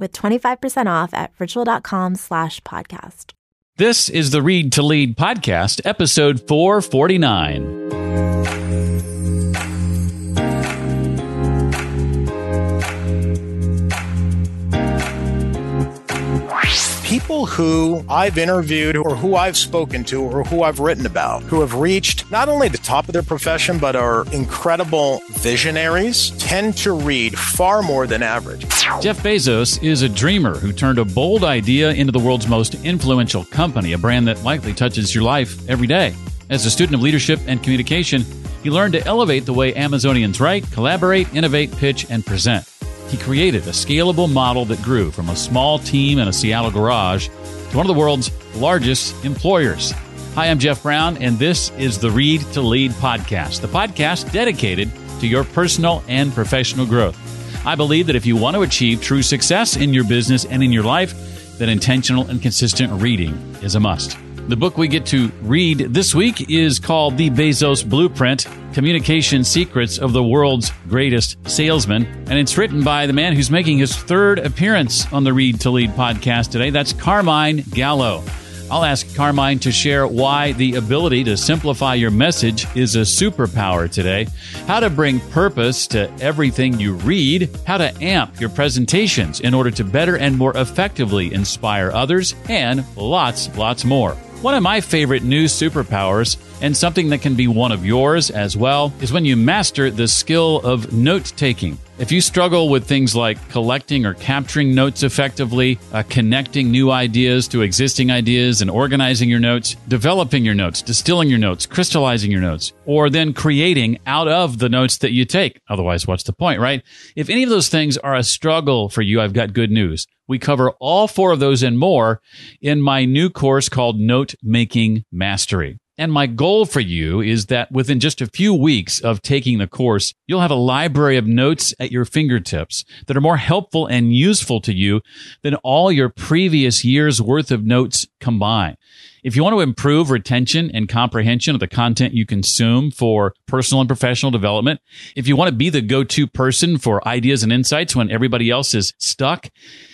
with 25% off at ritual.com slash podcast. This is the Read to Lead podcast, episode 449. People who I've interviewed or who I've spoken to or who I've written about who have reached not only the top of their profession but are incredible visionaries tend to read far more than average. Jeff Bezos is a dreamer who turned a bold idea into the world's most influential company, a brand that likely touches your life every day. As a student of leadership and communication, he learned to elevate the way Amazonians write, collaborate, innovate, pitch, and present he created a scalable model that grew from a small team in a Seattle garage to one of the world's largest employers. Hi, I'm Jeff Brown, and this is the Read to Lead podcast, the podcast dedicated to your personal and professional growth. I believe that if you want to achieve true success in your business and in your life, that intentional and consistent reading is a must. The book we get to read this week is called The Bezos Blueprint Communication Secrets of the World's Greatest Salesman. And it's written by the man who's making his third appearance on the Read to Lead podcast today. That's Carmine Gallo. I'll ask Carmine to share why the ability to simplify your message is a superpower today, how to bring purpose to everything you read, how to amp your presentations in order to better and more effectively inspire others, and lots, lots more. One of my favorite new superpowers, and something that can be one of yours as well, is when you master the skill of note taking. If you struggle with things like collecting or capturing notes effectively, uh, connecting new ideas to existing ideas, and organizing your notes, developing your notes, distilling your notes, crystallizing your notes, or then creating out of the notes that you take. Otherwise, what's the point, right? If any of those things are a struggle for you, I've got good news. We cover all four of those and more in my new course called Note Making Mastery. And my goal for you is that within just a few weeks of taking the course, you'll have a library of notes at your fingertips that are more helpful and useful to you than all your previous year's worth of notes combined. If you want to improve retention and comprehension of the content you consume for personal and professional development, if you want to be the go-to person for ideas and insights when everybody else is stuck,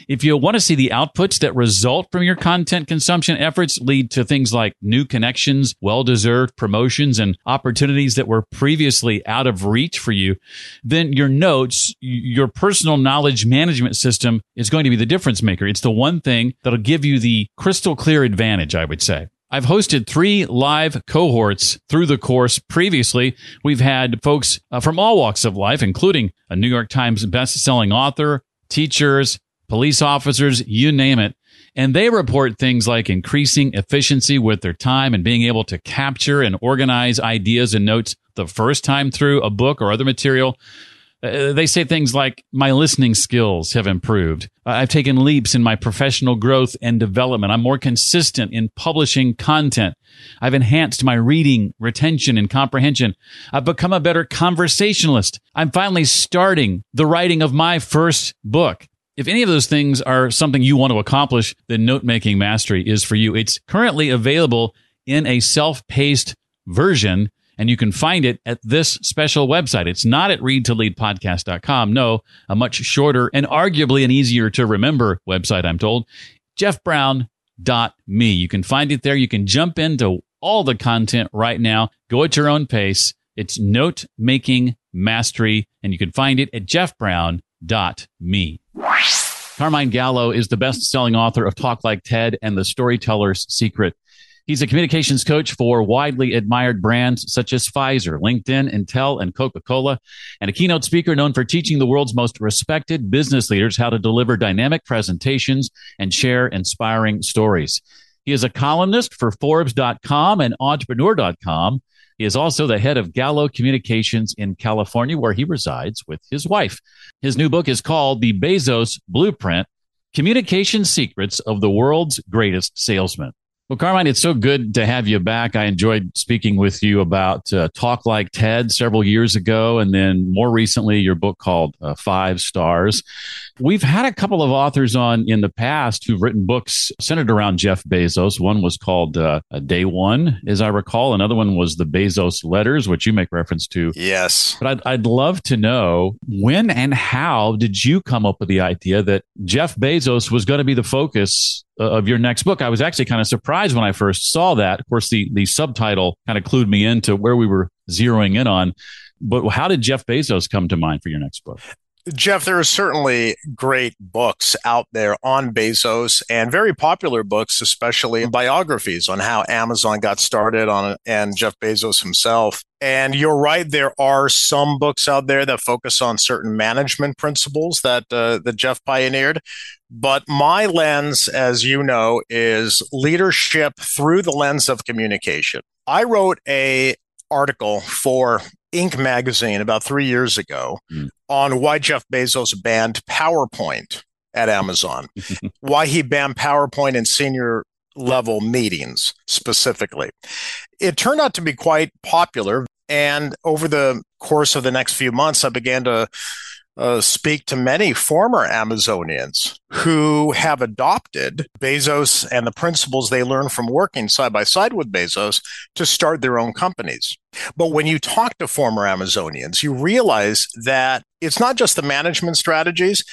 if you want to see the outputs that result from your content consumption efforts lead to things like new connections, well-deserved promotions, and opportunities that were previously out of reach for you, then your notes, your personal knowledge management system is going to be the difference maker. It's the one thing that'll give you the crystal clear advantage, I would say. I've hosted three live cohorts through the course previously. We've had folks uh, from all walks of life, including a New York Times best-selling author, teachers, police officers, you name it. And they report things like increasing efficiency with their time and being able to capture and organize ideas and notes the first time through a book or other material uh, they say things like, my listening skills have improved. I've taken leaps in my professional growth and development. I'm more consistent in publishing content. I've enhanced my reading, retention, and comprehension. I've become a better conversationalist. I'm finally starting the writing of my first book. If any of those things are something you want to accomplish, then note making mastery is for you. It's currently available in a self paced version and you can find it at this special website. It's not at readtoleadpodcast.com. No, a much shorter and arguably an easier to remember website, I'm told. jeffbrown.me. You can find it there. You can jump into all the content right now. Go at your own pace. It's note making mastery, and you can find it at jeffbrown.me. Carmine Gallo is the best selling author of Talk Like TED and The Storyteller's Secret. He's a communications coach for widely admired brands such as Pfizer, LinkedIn, Intel, and Coca Cola, and a keynote speaker known for teaching the world's most respected business leaders how to deliver dynamic presentations and share inspiring stories. He is a columnist for Forbes.com and Entrepreneur.com. He is also the head of Gallo Communications in California, where he resides with his wife. His new book is called The Bezos Blueprint Communication Secrets of the World's Greatest Salesman. Well, Carmine, it's so good to have you back. I enjoyed speaking with you about uh, Talk Like TED several years ago, and then more recently, your book called uh, Five Stars. We've had a couple of authors on in the past who've written books centered around Jeff Bezos. One was called uh, Day One, as I recall. Another one was the Bezos Letters, which you make reference to. Yes. But I'd, I'd love to know when and how did you come up with the idea that Jeff Bezos was going to be the focus Uh, of your next book. I was actually kind of surprised when I first saw that. Of course, the the subtitle kind of clued me into where we were zeroing in on. But how did Jeff Bezos come to mind for your next book? Jeff, there are certainly great books out there on Bezos and very popular books, especially biographies on how Amazon got started on and Jeff Bezos himself. And you're right, there are some books out there that focus on certain management principles that uh, that Jeff pioneered. But my lens, as you know, is leadership through the lens of communication. I wrote a article for Inc. magazine about three years ago mm. on why Jeff Bezos banned PowerPoint at Amazon, why he banned PowerPoint in senior level meetings specifically. It turned out to be quite popular. And over the course of the next few months, I began to uh, speak to many former Amazonians who have adopted Bezos and the principles they learned from working side by side with Bezos to start their own companies. But when you talk to former Amazonians, you realize that it's not just the management strategies.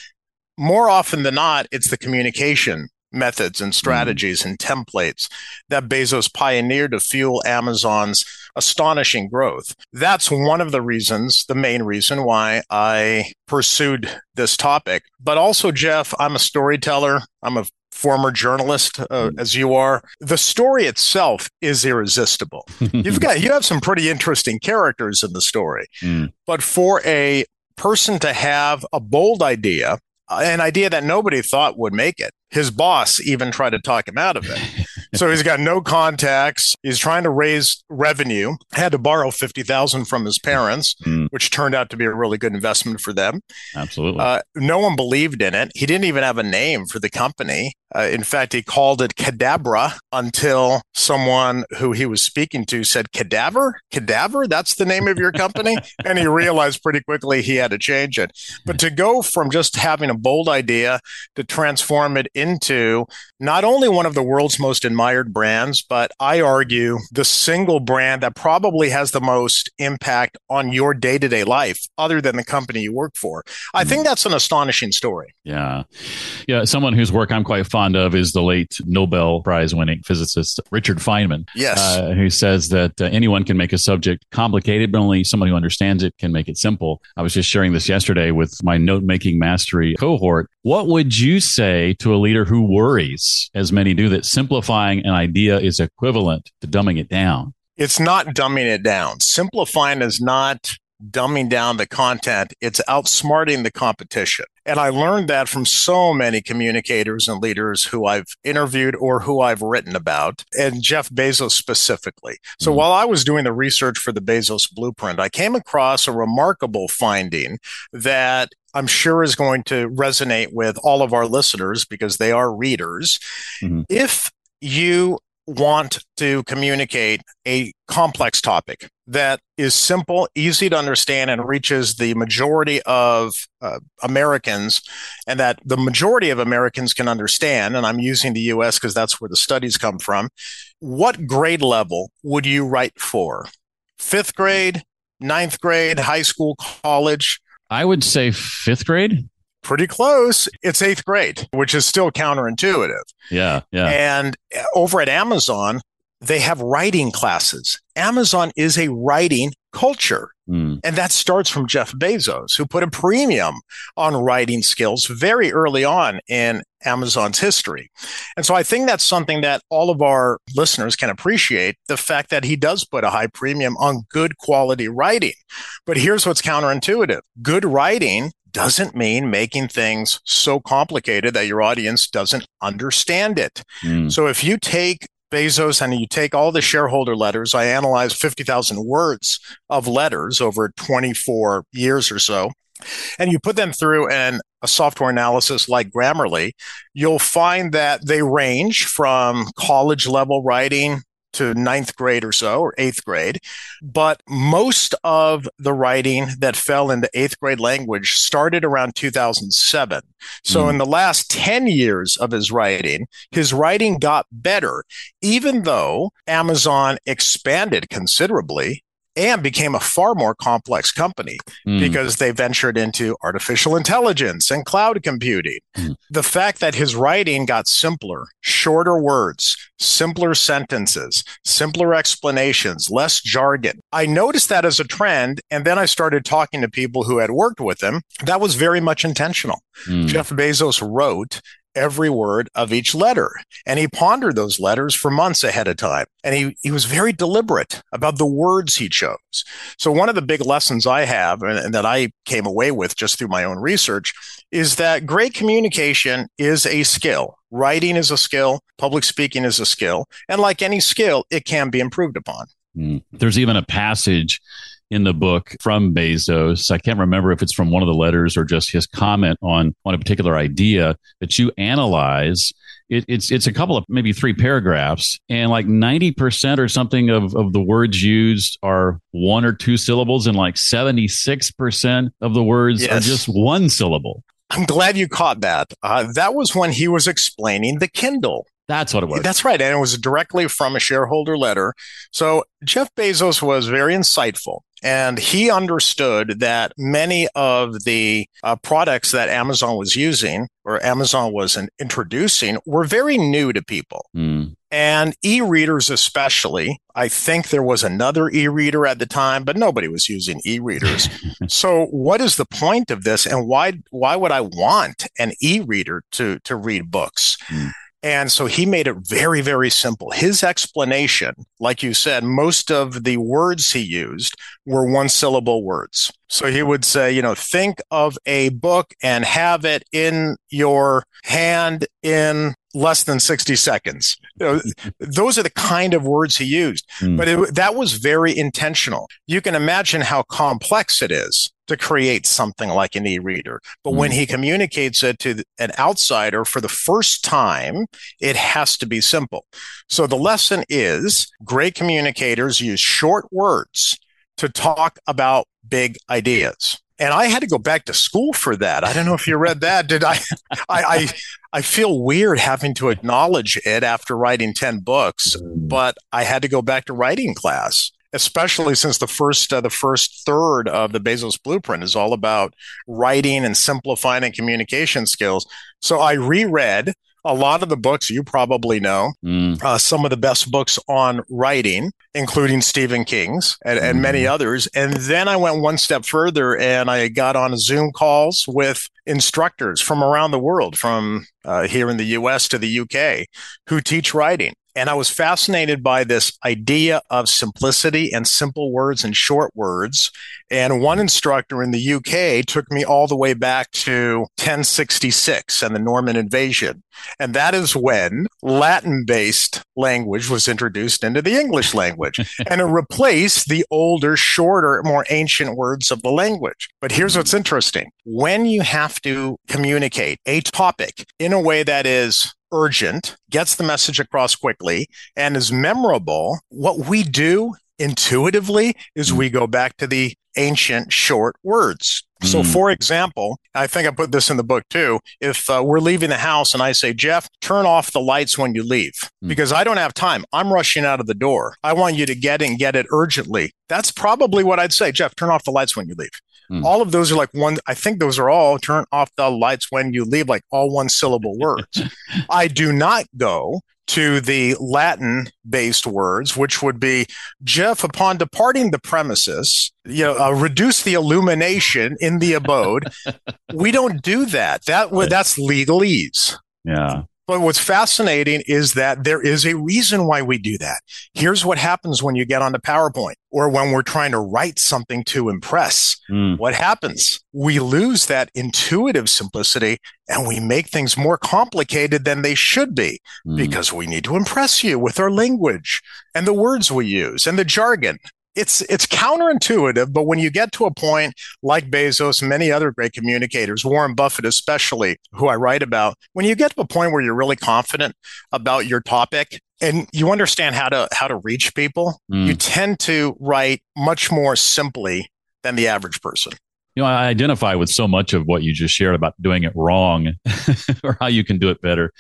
More often than not, it's the communication methods and strategies mm-hmm. and templates that Bezos pioneered to fuel Amazon's astonishing growth. That's one of the reasons, the main reason why I pursued this topic. But also, Jeff, I'm a storyteller. I'm a former journalist uh, mm. as you are the story itself is irresistible you've got you have some pretty interesting characters in the story mm. but for a person to have a bold idea an idea that nobody thought would make it his boss even tried to talk him out of it so he's got no contacts. He's trying to raise revenue. Had to borrow fifty thousand from his parents, mm. which turned out to be a really good investment for them. Absolutely. Uh, no one believed in it. He didn't even have a name for the company. Uh, in fact, he called it Cadabra until someone who he was speaking to said, Cadaver? Cadaver? That's the name of your company? and he realized pretty quickly he had to change it. But to go from just having a bold idea to transform it into not only one of the world's most admired brands, but I argue the single brand that probably has the most impact on your day to day life, other than the company you work for. I think that's an astonishing story. Yeah. Yeah. Someone whose work I'm quite fond fond of is the late Nobel Prize winning physicist Richard Feynman. Yes. Uh, who says that uh, anyone can make a subject complicated, but only someone who understands it can make it simple. I was just sharing this yesterday with my note making mastery cohort. What would you say to a leader who worries, as many do, that simplifying an idea is equivalent to dumbing it down? It's not dumbing it down. Simplifying is not dumbing down the content, it's outsmarting the competition. And I learned that from so many communicators and leaders who I've interviewed or who I've written about, and Jeff Bezos specifically. So mm-hmm. while I was doing the research for the Bezos blueprint, I came across a remarkable finding that I'm sure is going to resonate with all of our listeners because they are readers. Mm-hmm. If you want to communicate a complex topic that is simple, easy to understand, and reaches the majority of uh, Americans, and that the majority of Americans can understand. And I'm using the US because that's where the studies come from. What grade level would you write for? Fifth grade, ninth grade, high school, college? I would say fifth grade pretty close. It's eighth grade, which is still counterintuitive. Yeah. Yeah. And over at Amazon, they have writing classes. Amazon is a writing culture. Mm. And that starts from Jeff Bezos, who put a premium on writing skills very early on in Amazon's history. And so I think that's something that all of our listeners can appreciate the fact that he does put a high premium on good quality writing. But here's what's counterintuitive good writing doesn't mean making things so complicated that your audience doesn't understand it. Mm. So if you take Bezos and you take all the shareholder letters, I analyzed 50,000 words of letters over 24 years or so, and you put them through an, a software analysis like Grammarly, you'll find that they range from college level writing to ninth grade or so, or eighth grade. But most of the writing that fell into eighth grade language started around 2007. So mm. in the last 10 years of his writing, his writing got better, even though Amazon expanded considerably and became a far more complex company mm. because they ventured into artificial intelligence and cloud computing. Mm. The fact that his writing got simpler, shorter words, simpler sentences, simpler explanations, less jargon. I noticed that as a trend. And then I started talking to people who had worked with him. That was very much intentional. Mm. Jeff Bezos wrote every word of each letter. And he pondered those letters for months ahead of time. And he, he was very deliberate about the words he chose. So one of the big lessons I have and, and that I came away with just through my own research is that great communication is a skill. Writing is a skill. Public speaking is a skill. And like any skill, it can be improved upon. Mm. There's even a passage in the book from Bezos. I can't remember if it's from one of the letters or just his comment on on a particular idea that you analyze. It, it's it's a couple of maybe three paragraphs, and like ninety percent or something of of the words used are one or two syllables, and like seventy six percent of the words yes. are just one syllable. I'm glad you caught that. Uh, that was when he was explaining the Kindle. That's what it was. That's right. And it was directly from a shareholder letter. So Jeff Bezos was very insightful. And he understood that many of the uh, products that Amazon was using or Amazon was in, introducing were very new to people. Mm. And e readers, especially. I think there was another e reader at the time, but nobody was using e readers. so, what is the point of this? And why, why would I want an e reader to, to read books? Mm. And so he made it very, very simple. His explanation, like you said, most of the words he used were one syllable words. So he would say, you know, think of a book and have it in your hand in less than 60 seconds. You know, those are the kind of words he used, mm. but it, that was very intentional. You can imagine how complex it is to create something like an e-reader. But mm. when he communicates it to an outsider for the first time, it has to be simple. So the lesson is great communicators use short words to talk about big ideas. And I had to go back to school for that. I don't know if you read that. Did I? I, I, I feel weird having to acknowledge it after writing 10 books, mm. but I had to go back to writing class especially since the first uh, the first third of the Bezos blueprint is all about writing and simplifying and communication skills. So I reread a lot of the books you probably know, mm. uh, some of the best books on writing, including Stephen King's and, and mm. many others. And then I went one step further and I got on Zoom calls with instructors from around the world, from uh, here in the US to the UK, who teach writing. And I was fascinated by this idea of simplicity and simple words and short words. And one instructor in the UK took me all the way back to 1066 and the Norman invasion. And that is when Latin based language was introduced into the English language and it replaced the older, shorter, more ancient words of the language. But here's what's interesting. When you have to communicate a topic in a way that is urgent, gets the message across quickly, and is memorable, what we do intuitively is we go back to the ancient short words. So, mm. for example, I think I put this in the book too. If uh, we're leaving the house and I say, Jeff, turn off the lights when you leave mm. because I don't have time. I'm rushing out of the door. I want you to get and get it urgently. That's probably what I'd say. Jeff, turn off the lights when you leave. Mm. All of those are like one, I think those are all turn off the lights when you leave, like all one syllable words. I do not go to the Latin based words, which would be Jeff, upon departing the premises, you know, uh, reduce the illumination in the abode. we don't do that. That that's legalese. Yeah. But what's fascinating is that there is a reason why we do that. Here's what happens when you get onto PowerPoint or when we're trying to write something to impress. Mm. What happens? We lose that intuitive simplicity and we make things more complicated than they should be mm. because we need to impress you with our language and the words we use and the jargon it's it's counterintuitive, but when you get to a point like Bezos and many other great communicators, Warren Buffett especially, who I write about, when you get to a point where you're really confident about your topic and you understand how to how to reach people, mm. you tend to write much more simply than the average person you know, I identify with so much of what you just shared about doing it wrong or how you can do it better.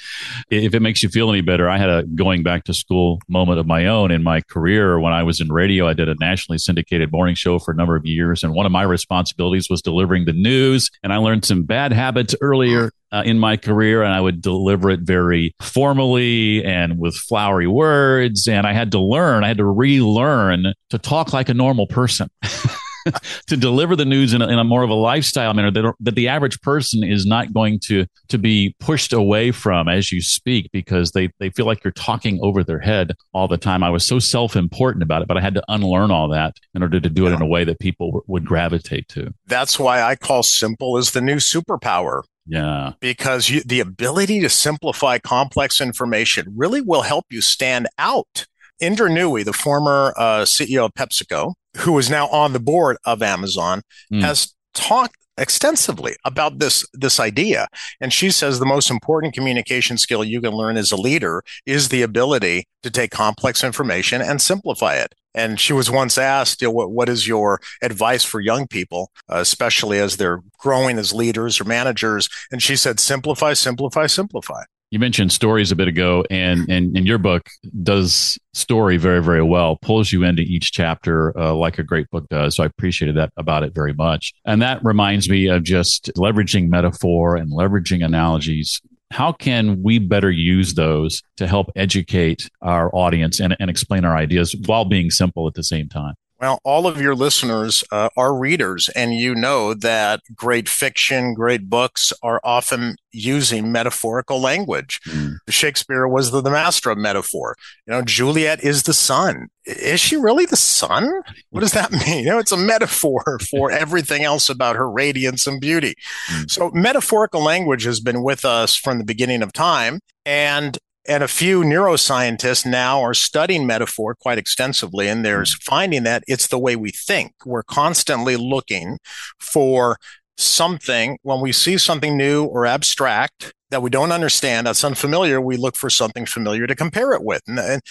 If it makes you feel any better, I had a going back to school moment of my own in my career when I was in radio. I did a nationally syndicated morning show for a number of years. And one of my responsibilities was delivering the news. And I learned some bad habits earlier uh, in my career and I would deliver it very formally and with flowery words. And I had to learn, I had to relearn to talk like a normal person. to deliver the news in a, in a, more of a lifestyle manner that, that the average person is not going to to be pushed away from as you speak because they they feel like you're talking over their head all the time. I was so self important about it, but I had to unlearn all that in order to do it in a way that people w- would gravitate to. That's why I call simple is the new superpower. Yeah. Because you, the ability to simplify complex information really will help you stand out. Indra Nooyi, the former uh, CEO of PepsiCo, who is now on the board of Amazon, mm. has talked extensively about this this idea. And she says the most important communication skill you can learn as a leader is the ability to take complex information and simplify it. And she was once asked you know, what, what is your advice for young people uh, especially as they're growing as leaders or managers? And she said simplify simplify simplify you mentioned stories a bit ago, and and, your book does story very very well, pulls you into each chapter uh, like a great book does. So I appreciated that about it very much, and that reminds me of just leveraging metaphor and leveraging analogies. How can we better use those to help educate our audience and, and explain our ideas while being simple at the same time? Well, all of your listeners uh, are readers, and you know that great fiction, great books are often using metaphorical language. Mm. Shakespeare was the, the master of metaphor. You know, Juliet is the sun. Is she really the sun? What does that mean? You know, it's a metaphor for everything else about her radiance and beauty. Mm. So, metaphorical language has been with us from the beginning of time. And and a few neuroscientists now are studying metaphor quite extensively, and there's hmm. finding that it's the way we think. We're constantly looking for something when we see something new or abstract that we don't understand, that's unfamiliar, we look for something familiar to compare it with. And,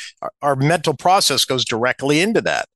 our mental process goes directly into that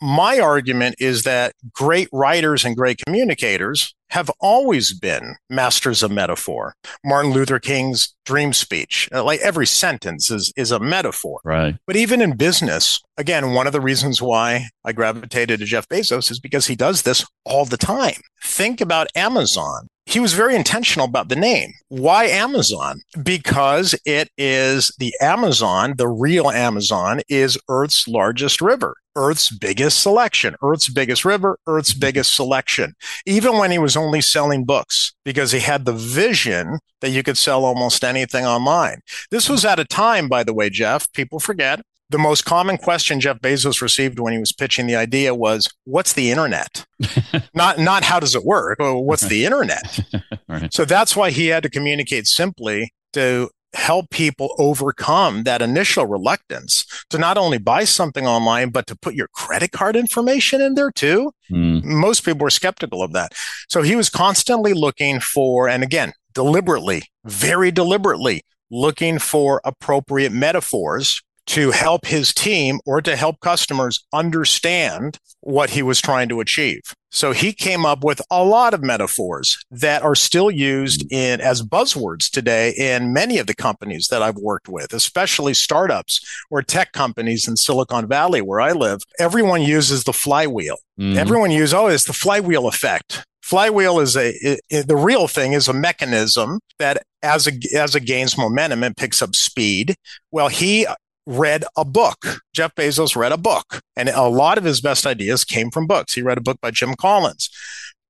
my argument is that great writers and great communicators have always been masters of metaphor. Martin Luther King's dream speech, uh, like every sentence is, is a metaphor. Right. But even in business, again, one of the reasons why I gravitated to Jeff Bezos is because he does this all the time. Think about Amazon he was very intentional about the name. Why Amazon? Because it is the Amazon, the real Amazon is Earth's largest river. Earth's biggest selection, Earth's biggest river, Earth's mm-hmm. biggest selection. Even when he was only selling books, because he had the vision that you could sell almost anything online. This was at a time, by the way, Jeff, people forget, the most common question Jeff Bezos received when he was pitching the idea was, "What's the internet?" not not how does it work? What's the internet? right. So that's why he had to communicate simply to help people overcome that initial reluctance to not only buy something online but to put your credit card information in there too. Mm. Most people were skeptical of that. So he was constantly looking for and again, deliberately, very deliberately looking for appropriate metaphors to help his team or to help customers understand what he was trying to achieve. So he came up with a lot of metaphors that are still used in as buzzwords today in many of the companies that I've worked with, especially startups or tech companies in Silicon Valley where I live. Everyone uses the flywheel. Mm-hmm. Everyone uses, oh, it's the flywheel effect Flywheel is a it, it, the real thing is a mechanism that as a as it gains momentum and picks up speed. Well, he read a book. Jeff Bezos read a book, and a lot of his best ideas came from books. He read a book by Jim Collins.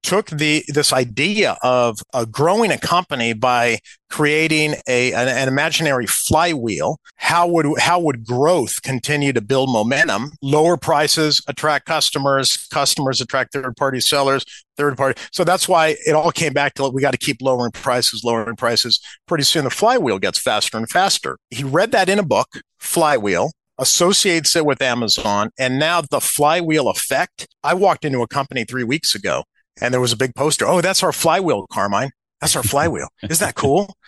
Took the this idea of uh, growing a company by creating a an, an, imaginary flywheel. How would how would growth continue to build momentum? Lower prices attract customers customers attract third party sellers third party. So that's why it all came back to we got to keep lowering prices lowering prices. Pretty soon the flywheel gets faster and faster. He read that in a book flywheel associates it with Amazon. And now the flywheel effect. I walked into a company three weeks ago and there was a big poster. Oh, that's our flywheel, Carmine. That's our flywheel. Isn't that cool?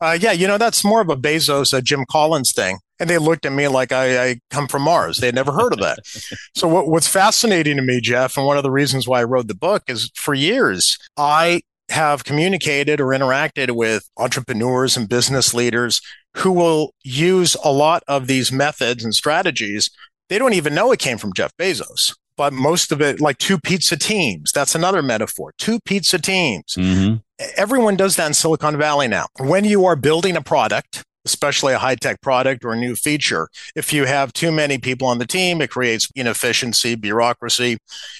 Uh, yeah, you know, that's more of a Bezos, a Jim Collins thing. And they looked at me like I, I come from Mars. They had never heard of that. so what, what's fascinating to me, Jeff, and one of the reasons why I wrote the book is for years, I have communicated or interacted with entrepreneurs and business leaders who will use a lot of these methods and strategies. They don't even know it came from Jeff Bezos but most of it like two pizza teams. That's another metaphor. Two pizza teams. Mm-hmm. Everyone does that in Silicon Valley now. When you are building a product, especially a high tech product or a new feature, if you have too many people on the team, it creates inefficiency, bureaucracy.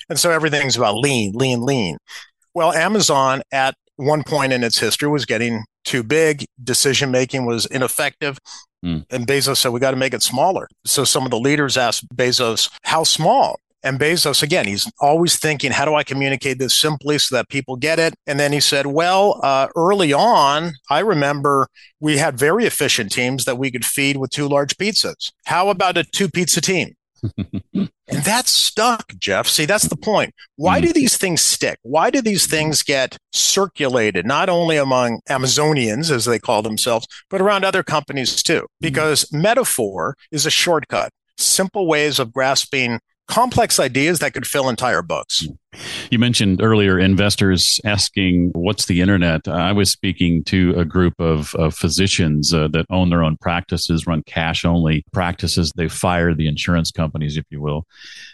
And so everything's about lean, lean, lean. Well, Amazon at one point in its history was getting too big. Decision making was ineffective. Mm. And Bezos said, we got to make it smaller. So some of the leaders asked Bezos, how small? And Bezos, again, he's always thinking, how do I communicate this simply so that people get it? And then he said, well, uh, early on, I remember we had very efficient teams that we could feed with two large pizzas. How about a two pizza team? And that stuck, Jeff. See, that's the point. Why do mm. these things stick? Why do these things get circulated, not only among Amazonians, as they call themselves, but around other companies too? Mm. Because metaphor is a shortcut, simple ways of grasping complex ideas that could fill entire books. Mm. You mentioned earlier investors asking, What's the internet? I was speaking to a group of, of physicians uh, that own their own practices, run cash only practices. They fire the insurance companies, if you will,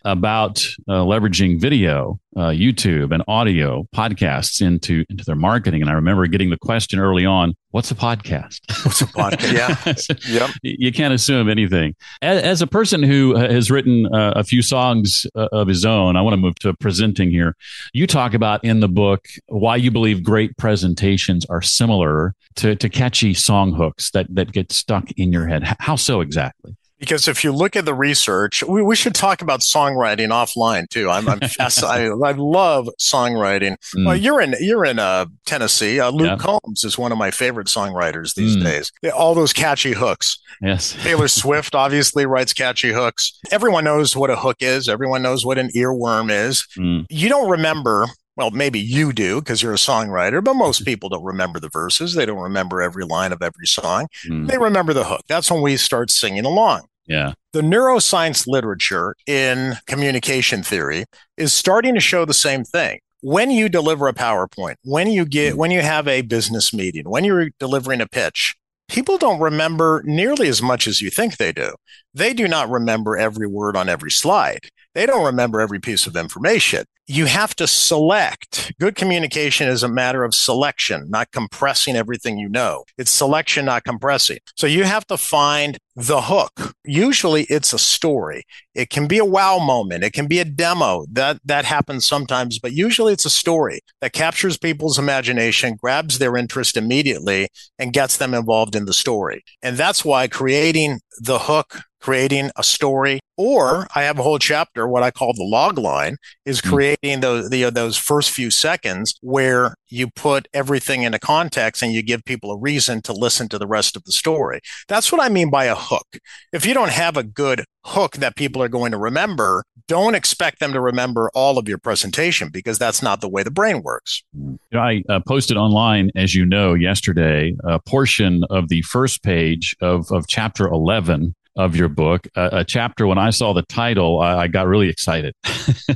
about uh, leveraging video, uh, YouTube, and audio podcasts into, into their marketing. And I remember getting the question early on What's a podcast? What's a podcast? Yeah. yep. You can't assume anything. As, as a person who has written uh, a few songs uh, of his own, I want to move to presenting here. You talk about in the book why you believe great presentations are similar to, to catchy song hooks that, that get stuck in your head. How so exactly? Because if you look at the research, we, we should talk about songwriting offline too. I'm, I'm I, I love songwriting. Mm. Well, you're in you're in uh, Tennessee. Uh, Luke yeah. Combs is one of my favorite songwriters these mm. days. All those catchy hooks. Yes. Taylor Swift obviously writes catchy hooks. Everyone knows what a hook is. Everyone knows what an earworm is. Mm. You don't remember well, maybe you do because you're a songwriter, but most people don't remember the verses. They don't remember every line of every song. Mm. They remember the hook. That's when we start singing along. Yeah. The neuroscience literature in communication theory is starting to show the same thing. When you deliver a PowerPoint, when you get, when you have a business meeting, when you're delivering a pitch, people don't remember nearly as much as you think they do. They do not remember every word on every slide. They don't remember every piece of information you have to select. Good communication is a matter of selection, not compressing everything you know. It's selection, not compressing. So you have to find the hook. Usually it's a story. It can be a wow moment. It can be a demo. That that happens sometimes, but usually it's a story that captures people's imagination, grabs their interest immediately and gets them involved in the story. And that's why creating the hook creating a story, or I have a whole chapter, what I call the log line, is hmm. creating those the, those first few seconds where you put everything into context and you give people a reason to listen to the rest of the story. That's what I mean by a hook. If you don't have a good hook that people are going to remember, don't expect them to remember all of your presentation because that's not the way the brain works. I uh, posted online, as you know, yesterday, a portion of the first page of, of chapter 11 of your book, a, a, chapter. When I saw the title, I, I got really excited.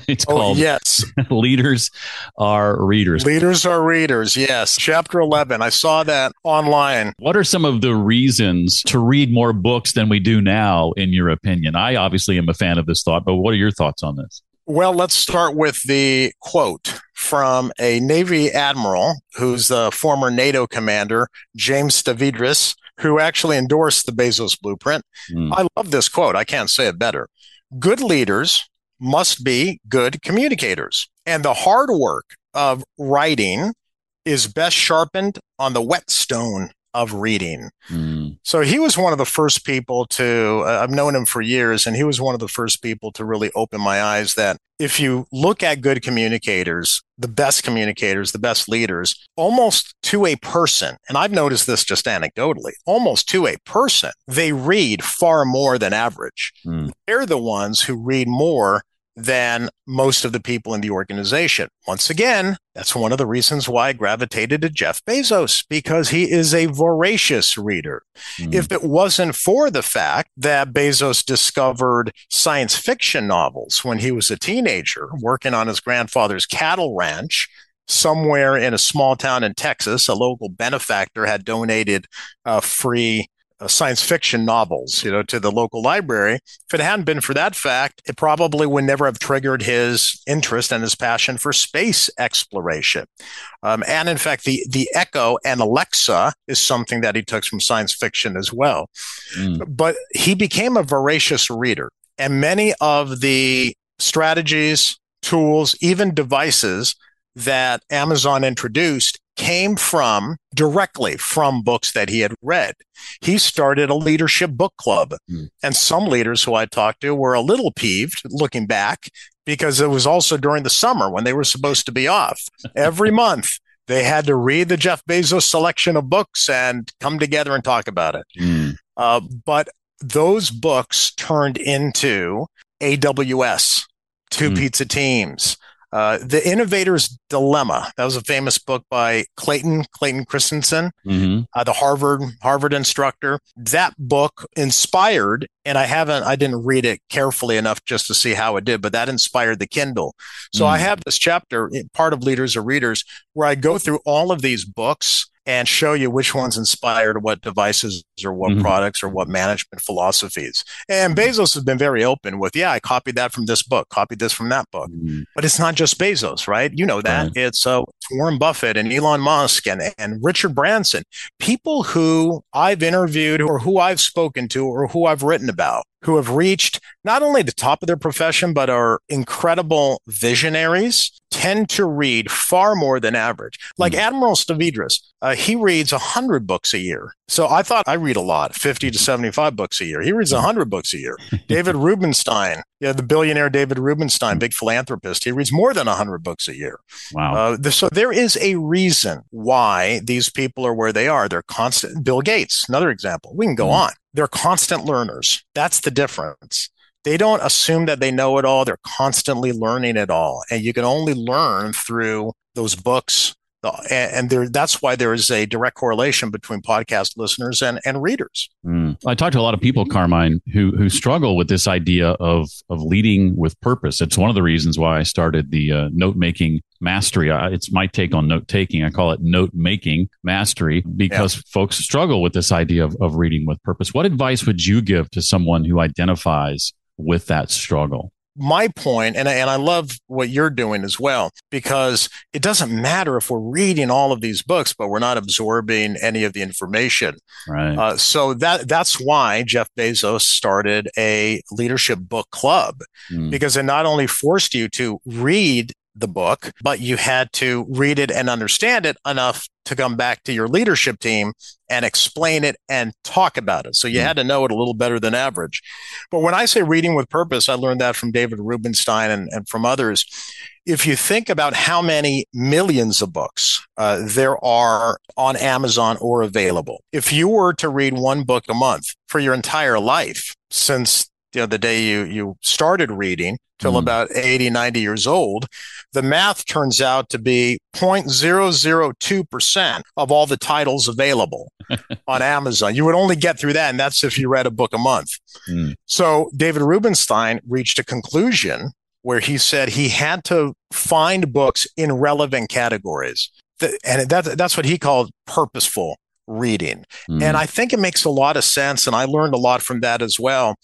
it's oh, called "Yes, Leaders Are Readers." Leaders are readers. Yes, chapter eleven. I saw that online. What are some of the reasons to read more books than we do now, in your opinion? I obviously am a fan of this thought, but what are your thoughts on this? Well, let's start with the quote from a Navy admiral who's the former NATO commander, James Stavridis, who actually endorsed the Bezos blueprint. Mm. I love this quote. I can't say it better. Good leaders must be good communicators. And the hard work of writing is best sharpened on the whetstone of reading. Mm. So he was one of the first people to, uh, I've known him for years, and he was one of the first people to really open my eyes that if you look at good communicators, the best communicators, the best leaders, almost to a person, and I've noticed this just anecdotally, almost to a person, they read far more than average. Mm. They're the ones who read more than most of the people in the organization. Once again, that's one of the reasons why I gravitated to Jeff Bezos because he is a voracious reader. Mm. If it wasn't for the fact that Bezos discovered science fiction novels when he was a teenager working on his grandfather's cattle ranch, somewhere in a small town in Texas, a local benefactor had donated uh, free uh, science fiction novels, you know, to the local library. If it hadn't been for that fact, it probably would never have triggered his interest and his passion for space exploration. Um, and in fact, the the Echo and Alexa is something that he took from science fiction as well. Mm. But he became a voracious reader, and many of the strategies, tools, even devices that Amazon introduced came from directly from books that he had read. He started a leadership book club. Mm. And some leaders who I talked to were a little peeved looking back because it was also during the summer when they were supposed to be off. Every month, they had to read the Jeff Bezos selection of books and come together and talk about it. Mm. Uh, but those books turned into AWS, two mm. pizza teams, uh, the Innovator's Dilemma. That was a famous book by Clayton Clayton Christensen, mm-hmm. uh, the Harvard Harvard instructor. That book inspired, and I haven't I didn't read it carefully enough just to see how it did, but that inspired the Kindle. So mm I have this chapter, part of Leaders or Readers, where I go through all of these books and show you which ones inspired what devices or what mm-hmm. products or what management philosophies. And Bezos has been very open with, yeah, I copied that from this book, copied this from that book. Mm-hmm. But it's not just Bezos, right? You know that. Right. It's uh, Warren Buffett and Elon Musk and, and Richard Branson, people who I've interviewed or who I've spoken to or who I've written about who have reached not only the top of their profession, but are incredible visionaries, tend to read far more than average. Like mm. Admiral Stavridis, uh, he reads 100 books a year. So I thought I read a lot, 50 to 75 books a year. He reads 100 books a year. David Rubenstein, yeah, the billionaire David Rubenstein, big philanthropist, he reads more than 100 books a year. Wow. Uh, so there is a reason why these people are where they are. They're constant. Bill Gates, another example. We can go mm. on. They're constant learners. That's the difference. They don't assume that they know it all. They're constantly learning it all. And you can only learn through those books, and there that's why there is a direct correlation between podcast listeners and, and readers. Mm. I talk to a lot of people, Carmine, who who struggle with this idea of of leading with purpose. It's one of the reasons why I started the uh, note making mastery. it's my take on note taking. I call it note making mastery because yeah. folks struggle with this idea of, of reading with purpose. What advice would you give to someone who identifies with that struggle? My point, and, and I love what you're doing as well, because it doesn't matter if we're reading all of these books, but we're not absorbing any of the information. Right. Uh, so that that's why Jeff Bezos started a leadership book club, mm. because it not only forced you to read the book, but you had to read it and understand it enough to come back to your leadership team and explain it and talk about it. So you mm. had to know it a little better than average. But when I say reading with purpose, I learned that from David Rubenstein and, and from others. If you think about how many millions of books uh, there are on Amazon or available, if you were to read one book a month for your entire life since you know, the day you, you started reading till mm. about 80, 90 years old, the math turns out to be 0.002% of all the titles available on Amazon. You would only get through that, and that's if you read a book a month. Mm. So David Rubenstein reached a conclusion where he said he had to find books in relevant categories. And that, that's what he called purposeful reading. Mm. And I think it makes a lot of sense. And I learned a lot from that as well.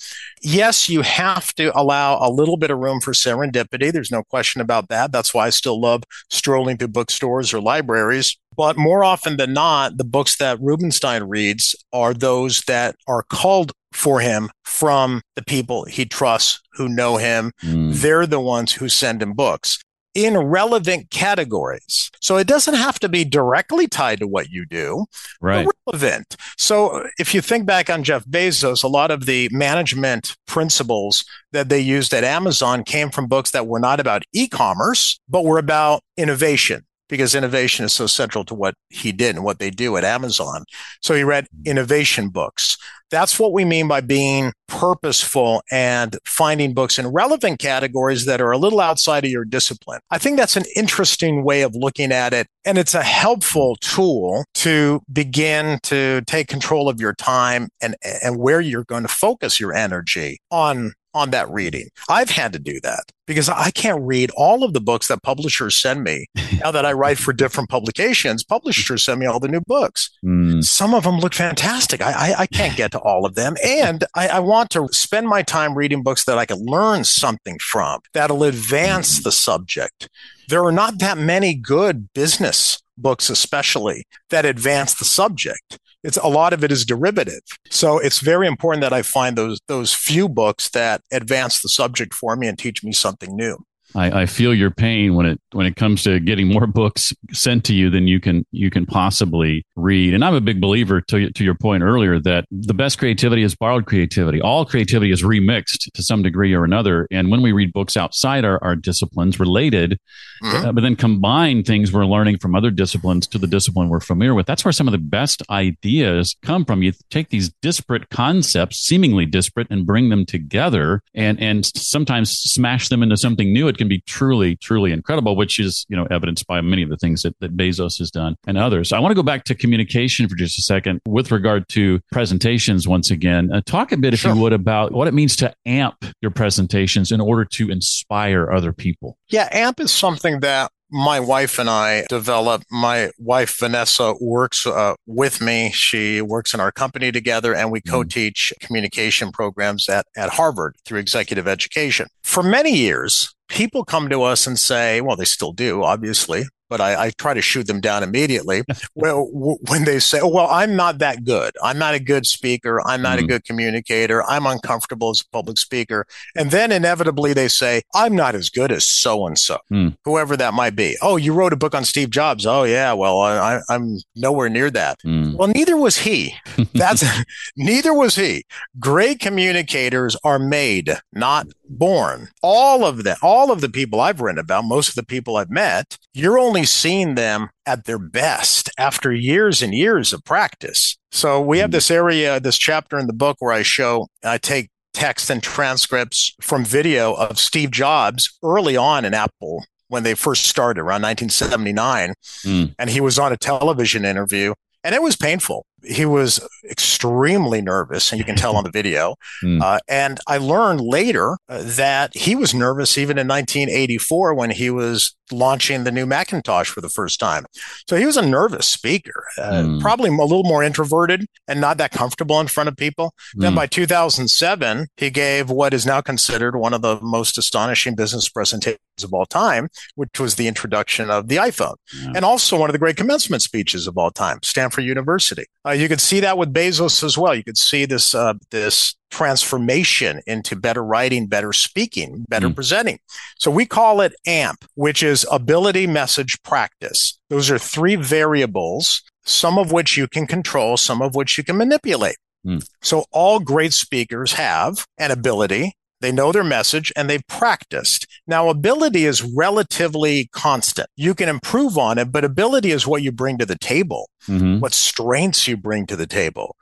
Yes, you have to allow a little bit of room for serendipity. There's no question about that. That's why I still love strolling through bookstores or libraries. But more often than not, the books that Rubenstein reads are those that are called for him from the people he trusts who know him. Mm. They're the ones who send him books in relevant categories. So it doesn't have to be directly tied to what you do, right? relevant. So if you think back on Jeff Bezos, a lot of the management principles that they used at Amazon came from books that were not about e-commerce, but were about innovation because innovation is so central to what he did and what they do at Amazon. So he read innovation books. That's what we mean by being purposeful and finding books in relevant categories that are a little outside of your discipline. I think that's an interesting way of looking at it. And it's a helpful tool to begin to take control of your time and, and where you're going to focus your energy on on that reading. I've had to do that because I can't read all of the books that publishers send me. now that I write for different publications, publishers send me all the new books. Mm. Some of them look fantastic. I, I, I, can't get to all of them. And I, I, want to spend my time reading books that I can learn something from that'll advance the subject. There are not that many good business books, especially that advance the subject it's a lot of it is derivative. So it's very important that I find those those few books that advance the subject for me and teach me something new. I, I, feel your pain when it when it comes to getting more books sent to you than you can you can possibly read. And I'm a big believer to to your point earlier that the best creativity is borrowed creativity. All creativity is remixed to some degree or another. And when we read books outside our, our disciplines related, mm-hmm. uh, but then combine things we're learning from other disciplines to the discipline we're familiar with, that's where some of the best ideas come from. You take these disparate concepts, seemingly disparate, and bring them together, and and sometimes smash them into something new. It can be truly, truly incredible, which is, you know, evidenced by many of the things that, that Bezos has done and others. I want to go back to communication for just a second with regard to presentations once again. Uh, talk a bit, if sure. you would, about what it means to amp your presentations in order to inspire other people. Yeah, amp is something that my wife and I developed. My wife, Vanessa, works uh, with me. She works in our company together, and we mm. co teach communication programs at, at Harvard through executive education. For many years, people come to us and say, well, they still do, obviously, but I, I, try to shoot them down immediately. well, w- when they say, oh, "Well, I'm not that good. I'm not a good speaker. I'm not mm-hmm. a good communicator. I'm uncomfortable as a public speaker," and then inevitably they say, "I'm not as good as so and so, whoever that might be." Oh, you wrote a book on Steve Jobs. Oh, yeah. Well, I, am nowhere near that. Mm. Well, neither was he. That's neither was he. Great communicators are made, not born. All of them, all of the people I've written about, most of the people I've met, you're only seeing them at their best after years and years of practice. So we have hmm. this area, this chapter in the book where I show, I take text and transcripts from video of Steve Jobs early on in Apple when they first started around 1979. Mm. And he was on a television interview and it was painful he was extremely nervous, and you can tell on the video. Mm. Uh, and I learned later uh, that he was nervous even in 1984 when he was launching the new Macintosh for the first time. So he was a nervous speaker, uh, mm. probably a little more introverted and not that comfortable in front of people. Mm. Then by 2007, he gave what is now considered one of the most astonishing business presentations of all time, which was the introduction of the iPhone, yeah. and also one of the great commencement speeches of all time, Stanford University. Uh, you could see that with Bezos as well. You could see this uh, this transformation into better writing, better speaking, better mm. presenting. So we call it AMP, which is ability, message, practice. Those are three variables, some of which you can control, some of which you can manipulate. Mm. So all great speakers have an ability, they know their message and they've practiced. Now, ability is relatively constant. You can improve on it, but ability is what you bring to the table, mm-hmm. what strengths you bring to the table.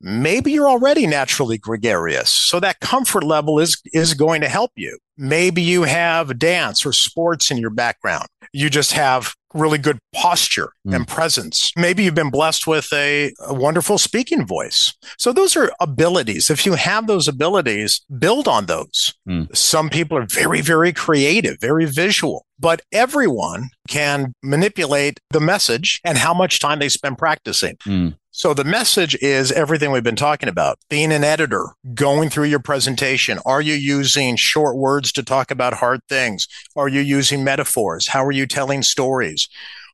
Maybe you're already naturally gregarious. So that comfort level is, is going to help you. Maybe you have dance or sports in your background. You just have really good posture mm. and presence. Maybe you've been blessed with a, a, wonderful speaking voice. So those are abilities. If you have those abilities, build on those. Mm. Some people are very, very creative, very visual, but everyone can manipulate the message and how much time they spend practicing. Mm. So the message is everything we've been talking about. Being an editor, going through your presentation. Are you using short words to talk about hard things? Are you using metaphors? How are you telling stories?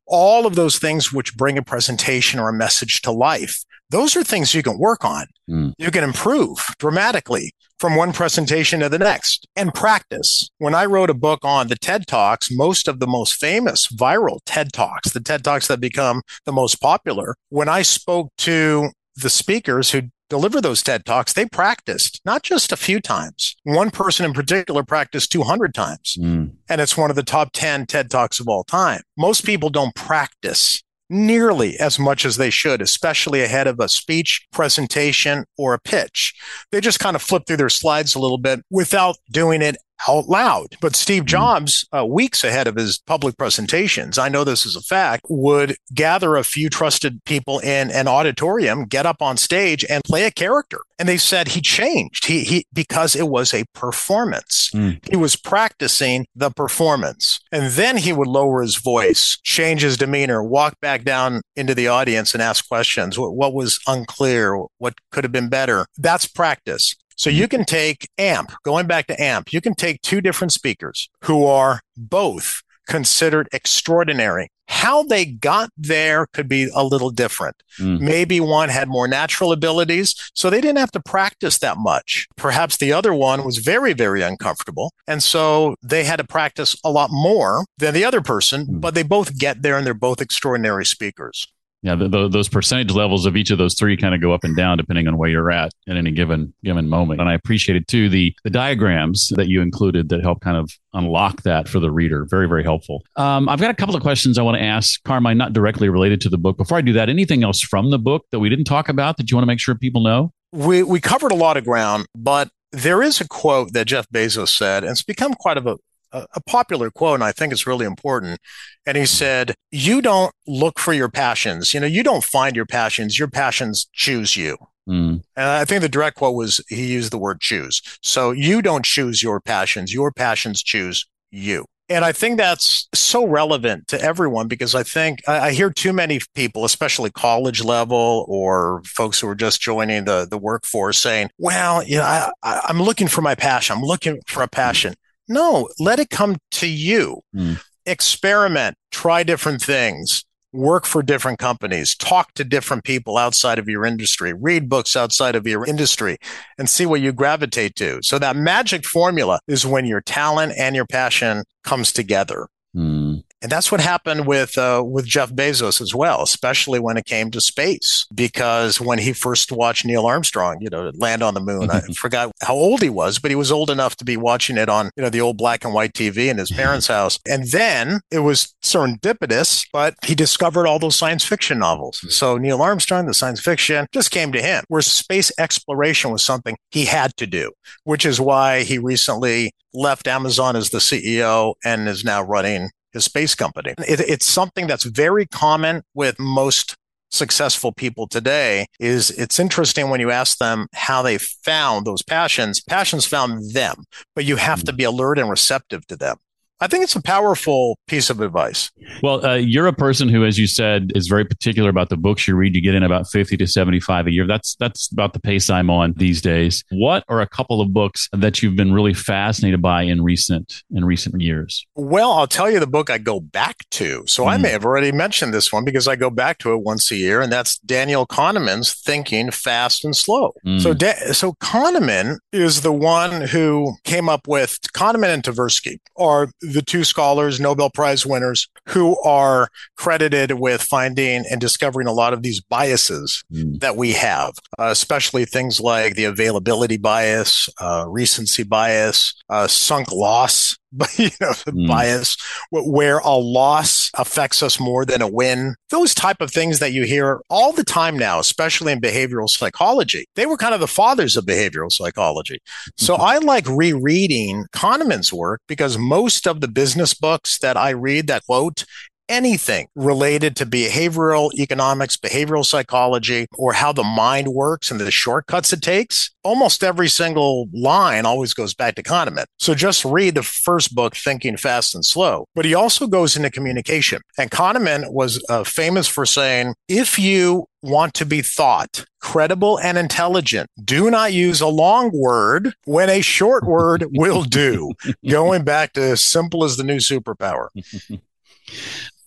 All of those things which bring a presentation or a message to life. Those are things you can work on. Mm. You can improve dramatically from one presentation to the next and practice. When I wrote a book on the TED Talks, most of the most famous viral TED Talks, the TED Talks that become the most popular, when I spoke to the speakers who deliver those TED Talks, they practiced not just a few times. One person in particular practiced 200 times. Mm. And it's one of the top 10 TED Talks of all time. Most people don't practice nearly as much as they should, especially ahead of a speech, presentation, or a pitch. They just kind of flip through their slides a little bit without doing it out loud. But Steve hmm. Jobs, uh, weeks ahead of his public presentations, I know this is a fact, would gather a few trusted people in an auditorium, get up on stage and play a character. And they said he changed he, he because it was a performance. Mm. He was practicing the performance. And then he would lower his voice, change his demeanor, walk back down into the audience and ask questions. What, what was unclear? What could have been better? That's practice. So you can take AMP, going back to AMP, you can take two different speakers who are both considered extraordinary. How they got there could be a little different. Mm. Maybe one had more natural abilities, so they didn't have to practice that much. Perhaps the other one was very, very uncomfortable. And so they had to practice a lot more than the other person, mm. but they both get there and they're both extraordinary speakers yeah, the, the, those percentage levels of each of those three kind of go up and down depending on where you're at at any given given moment. And I appreciated too the the diagrams that you included that help kind of unlock that for the reader. Very very helpful. Um, I've got a couple of questions I want to ask Carmine, not directly related to the book. Before I do that, anything else from the book that we didn't talk about that you want to make sure people know? We we covered a lot of ground, but there is a quote that Jeff Bezos said, and it's become quite of a, a popular quote, and I think it's really important. And he said, You don't look for your passions. You know, you don't find your passions, your passions choose you. Mm. And I think the direct quote was he used the word choose. So you don't choose your passions, your passions choose you. And I think that's so relevant to everyone because I think I, I, hear too many people, especially college level or folks who are just joining the, the workforce saying, well, you know, I, I, I'm looking for my passion. I'm looking for a passion. No, let it come to you. Mm. Experiment, try different things, work for different companies, talk to different people outside of your industry, read books outside of your industry, and see what you gravitate to. So that magic formula is when your talent and your passion comes together. Mm. And that's what happened with uh, with Jeff Bezos as well, especially when it came to space. Because when he first watched Neil Armstrong, you know, land on the moon, I forgot how old he was, but he was old enough to be watching it on you know the old black and white TV in his parents' house. And then it was serendipitous, but he discovered all those science fiction novels. So Neil Armstrong, the science fiction, just came to him. Where space exploration was something he had to do, which is why he recently left Amazon as the CEO and is now running his space company. It, it's something that's very common with most successful people today is it's interesting when you ask them how they found those passions. Passions found them but you have to mm. be alert and receptive to them I think it's a powerful piece of advice. Well, uh, you're a person who, as you said, is very particular about the books you read. You get in about 50 to 75 a year. That's that's about the pace I'm on these days. What are a couple of books that you've been really fascinated by in recent in recent years? Well, I'll tell you the book I go back to. So mm. I may have already mentioned this one because I go back to it once a year, and that's Daniel Kahneman's Thinking Fast and Slow. Mm. So, da- so Kahneman is the one who came up with Kahneman and Tversky are the two scholars, Nobel Prize winners, who are credited with finding and discovering a lot of these biases mm. that we have, uh, especially things like the availability bias, uh, recency bias, uh, sunk loss you know mm. bias where a loss affects us more than a win those type of things that you hear all the time now especially in behavioral psychology they were kind of the fathers of behavioral psychology so mm-hmm. i like rereading kahneman's work because most of the business books that i read that quote anything related to behavioral economics, behavioral psychology, or how the mind works and the shortcuts it takes, almost every single line always goes back to Kahneman. So just read the first book, Thinking Fast and Slow. But he also goes into communication. And Kahneman was uh, famous for saying, if you want to be thought, credible, and intelligent. Do not use a long word when a short word will do. Going back to simple as the new superpower.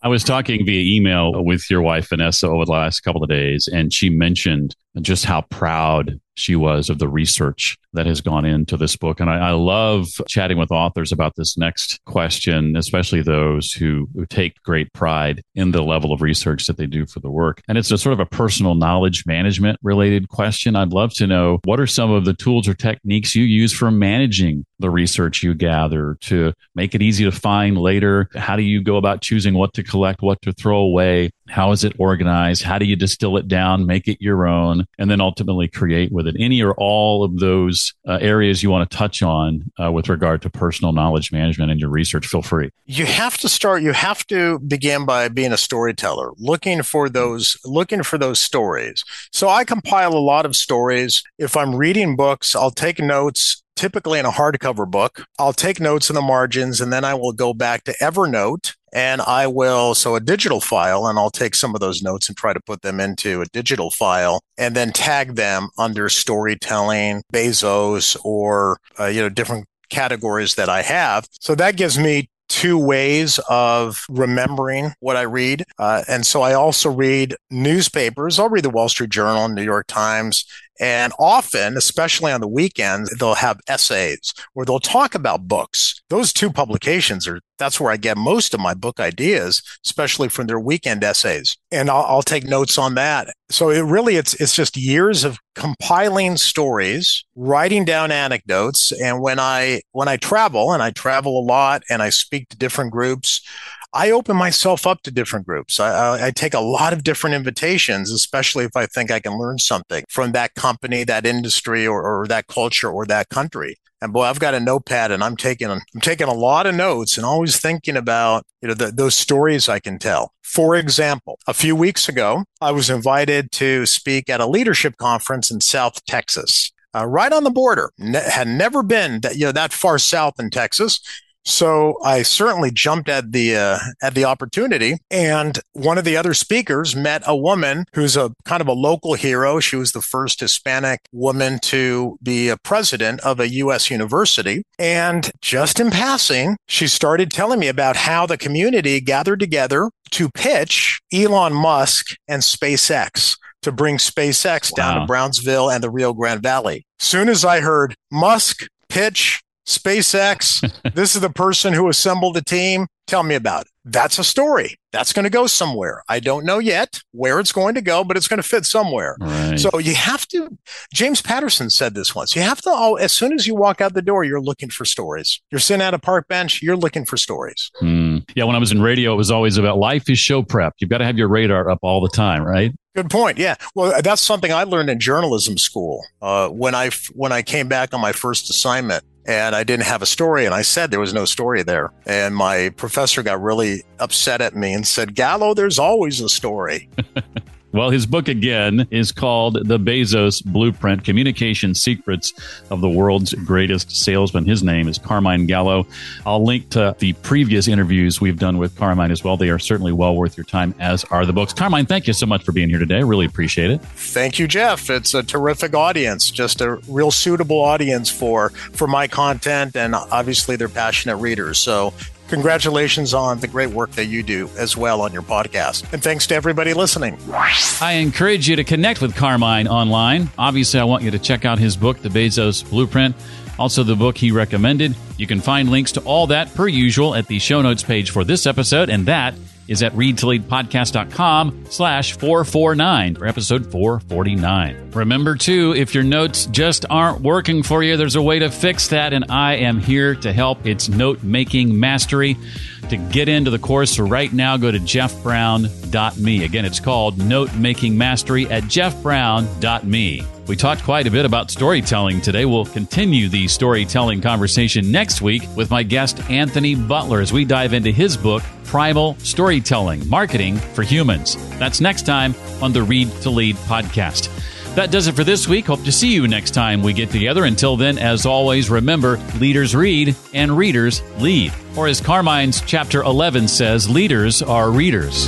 I was talking via email with your wife, Vanessa, over the last couple of days, and she mentioned just how proud she was of the research that has gone into this book. And I, I, love chatting with authors about this next question, especially those who, who take great pride in the level of research that they do for the work. And it's a sort of a personal knowledge management related question. I'd love to know what are some of the tools or techniques you use for managing the research you gather to make it easy to find later? How do you go about choosing what to collect, what to throw away? How is it organized? How do you distill it down, make it your own, and then ultimately create with it? Any or all of those uh, areas you want to touch on uh, with regard to personal knowledge management and your research, feel free. You have to start, you have to begin by being a storyteller, looking for those, looking for those stories. So I compile a lot of stories. If I'm reading books, I'll take notes typically in a hardcover book. I'll take notes in the margins and then I will go back to Evernote and I will, so a digital file, and I'll take some of those notes and try to put them into a digital file and then tag them under storytelling, Bezos, or, uh, you know, different categories that I have. So that gives me two ways of remembering what I read. Uh, and so I also read newspapers. I'll read the Wall Street Journal, New York Times, and often, especially on the weekends, they'll have essays where they'll talk about books. Those two publications are, that's where I get most of my book ideas, especially from their weekend essays. And I'll, I'll take notes on that. So it really, it's, it's just years of compiling stories, writing down anecdotes. And when I, when I travel and I travel a lot and I speak to different groups, I open myself up to different groups. I, I, I, take a lot of different invitations, especially if I think I can learn something from that company, that industry, or, or that culture, or that country. And boy, I've got a notepad, and I'm taking I'm taking a lot of notes, and always thinking about you know the, those stories I can tell. For example, a few weeks ago, I was invited to speak at a leadership conference in South Texas. Uh, right on the border. Ne- had never been that you know that far south in Texas, so I certainly jumped at the uh, at the opportunity. And one of the other speakers met a woman who's a kind of a local hero. She was the first Hispanic woman to be a president of a U.S. university. And just in passing, she started telling me about how the community gathered together to pitch Elon Musk and SpaceX to bring SpaceX wow. down to Brownsville and the Rio Grande Valley. Soon as I heard Musk pitch SpaceX, this is the person who assembled a team. Tell me about it. That's a story. That's going to go somewhere. I don't know yet where it's going to go, but it's going to fit somewhere. Right. So you have to, James Patterson said this once. You have to, oh, as soon as you walk out the door, you're looking for stories. You're sitting at a park bench, you're looking for stories. Mm. Yeah. When I was in radio, it was always about life is show prep. You've got to have your radar up all the time, right? Good point. Yeah. Well, that's something I learned in journalism school. Uh, when I when I came back on my first assignment, and I didn't have a story. And I said there was no story there. And my professor got really upset at me and said, Gallo, there's always a story. Well, his book again is called The Bezos Blueprint Communication Secrets of the World's Greatest Salesman. His name is Carmine Gallo. I'll link to the previous interviews we've done with Carmine as well. They are certainly well worth your time, as are the books. Carmine, thank you so much for being here today. Really appreciate it. Thank you, Jeff. It's a terrific audience, just a real suitable audience for, for my content, and obviously they're passionate readers. So Congratulations on the great work that you do as well on your podcast. And thanks to everybody listening. I encourage you to connect with Carmine online. Obviously, I want you to check out his book, The Bezos Blueprint. Also, the book he recommended. You can find links to all that per usual at the show notes page for this episode, and that is at readtoleadpodcast.com slash 449 for episode 449. Remember, too, if your notes just aren't working for you, there's a way to fix that, and I am here to help. It's note making mastery. To get into the course right now, go to jeffbrown.me. Again, it's called Note Making Mastery at jeffbrown.me. We talked quite a bit about storytelling today. We'll continue the storytelling conversation next week with my guest, Anthony Butler, as we dive into his book, Primal Storytelling Marketing for Humans. That's next time on the Read to Lead podcast. That does it for this week. Hope to see you next time we get together. Until then, as always, remember leaders read and readers lead. Or as Carmine's chapter 11 says, leaders are readers.